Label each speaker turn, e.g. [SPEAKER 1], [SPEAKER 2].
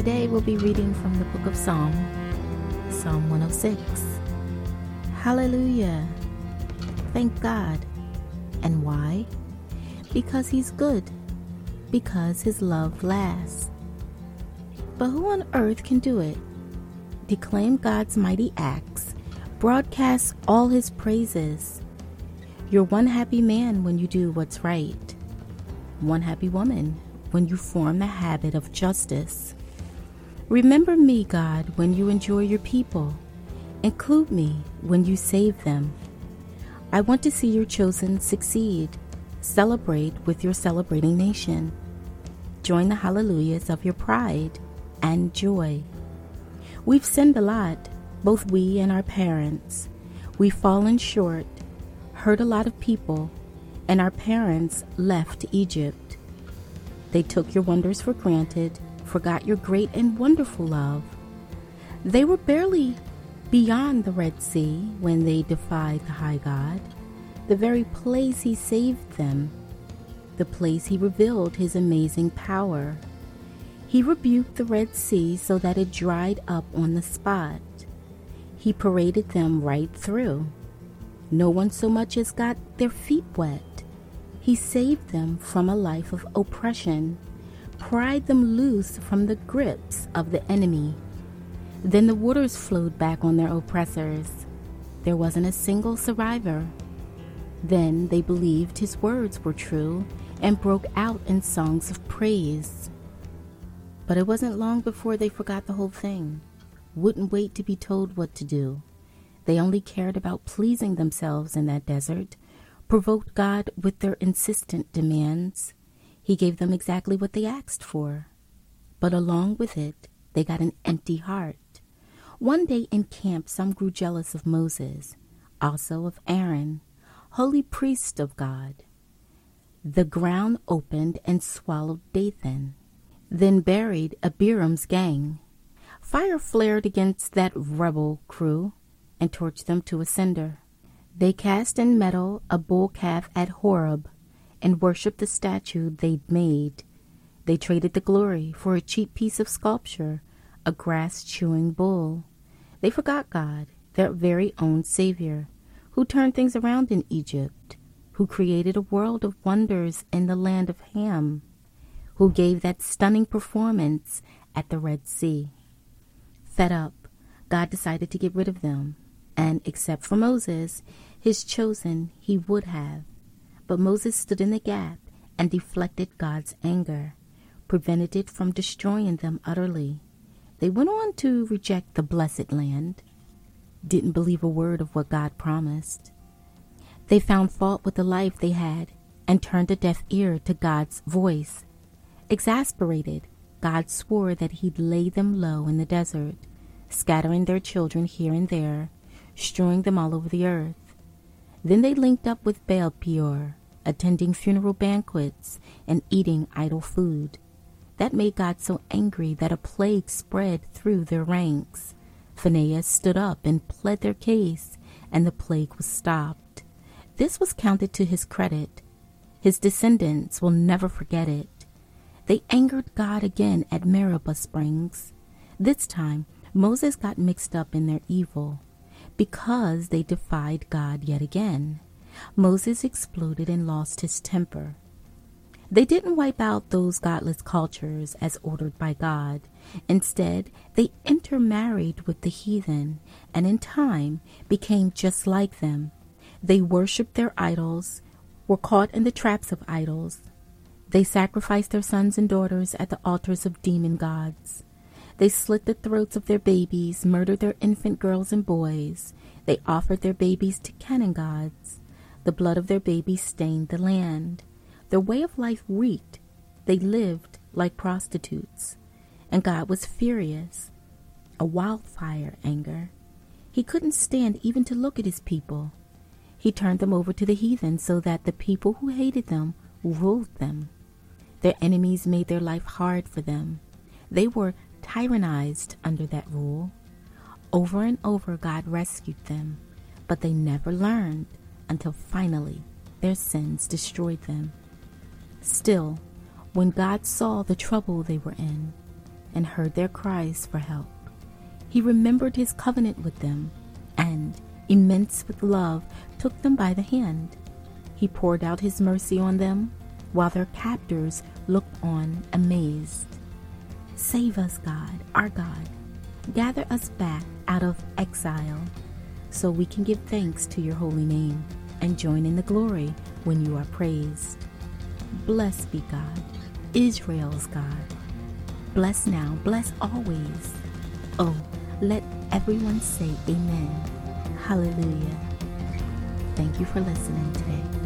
[SPEAKER 1] Today we'll be reading from the book of Psalm, Psalm 106. Hallelujah! Thank God. And why? Because He's good. Because His love lasts. But who on earth can do it? Declaim God's mighty acts, broadcast all His praises. You're one happy man when you do what's right, one happy woman when you form the habit of justice. Remember me, God, when you enjoy your people. Include me when you save them. I want to see your chosen succeed. Celebrate with your celebrating nation. Join the hallelujahs of your pride and joy. We've sinned a lot, both we and our parents. We've fallen short, hurt a lot of people, and our parents left Egypt. They took your wonders for granted forgot your great and wonderful love. They were barely beyond the Red Sea when they defied the high God, the very place he saved them, the place he revealed his amazing power. He rebuked the Red Sea so that it dried up on the spot. He paraded them right through. No one so much as got their feet wet. He saved them from a life of oppression pried them loose from the grips of the enemy. Then the waters flowed back on their oppressors. There wasn't a single survivor. Then they believed his words were true and broke out in songs of praise. But it wasn't long before they forgot the whole thing, wouldn't wait to be told what to do. They only cared about pleasing themselves in that desert, provoked God with their insistent demands, he gave them exactly what they asked for. But along with it, they got an empty heart. One day in camp, some grew jealous of Moses, also of Aaron, holy priest of God. The ground opened and swallowed Dathan, then buried Abiram's gang. Fire flared against that rebel crew and torched them to a cinder. They cast in metal a bull calf at Horeb and worshiped the statue they'd made. They traded the glory for a cheap piece of sculpture, a grass chewing bull. They forgot God, their very own Savior, who turned things around in Egypt, who created a world of wonders in the land of Ham, who gave that stunning performance at the Red Sea. Fed up, God decided to get rid of them, and except for Moses, his chosen, he would have. But Moses stood in the gap and deflected God's anger, prevented it from destroying them utterly. They went on to reject the blessed land, didn't believe a word of what God promised. They found fault with the life they had and turned a deaf ear to God's voice. Exasperated, God swore that he'd lay them low in the desert, scattering their children here and there, strewing them all over the earth. Then they linked up with Baal Peor, attending funeral banquets, and eating idol food. That made God so angry that a plague spread through their ranks. Phinehas stood up and pled their case, and the plague was stopped. This was counted to his credit. His descendants will never forget it. They angered God again at Meribah Springs. This time, Moses got mixed up in their evil because they defied God yet again. Moses exploded and lost his temper. They didn't wipe out those godless cultures as ordered by God. Instead, they intermarried with the heathen and in time became just like them. They worshiped their idols, were caught in the traps of idols. They sacrificed their sons and daughters at the altars of demon gods. They slit the throats of their babies, murdered their infant girls and boys. They offered their babies to Canaan gods. The blood of their babies stained the land. Their way of life reeked. They lived like prostitutes. And God was furious, a wildfire anger. He couldn't stand even to look at his people. He turned them over to the heathen so that the people who hated them ruled them. Their enemies made their life hard for them. They were tyrannized under that rule. Over and over, God rescued them, but they never learned until finally their sins destroyed them. Still, when God saw the trouble they were in, and heard their cries for help. He remembered his covenant with them and, immense with love, took them by the hand. He poured out his mercy on them while their captors looked on amazed. Save us, God, our God. Gather us back out of exile so we can give thanks to your holy name and join in the glory when you are praised. Blessed be God, Israel's God. Bless now, bless always. Oh, let everyone say amen. Hallelujah. Thank you for listening today.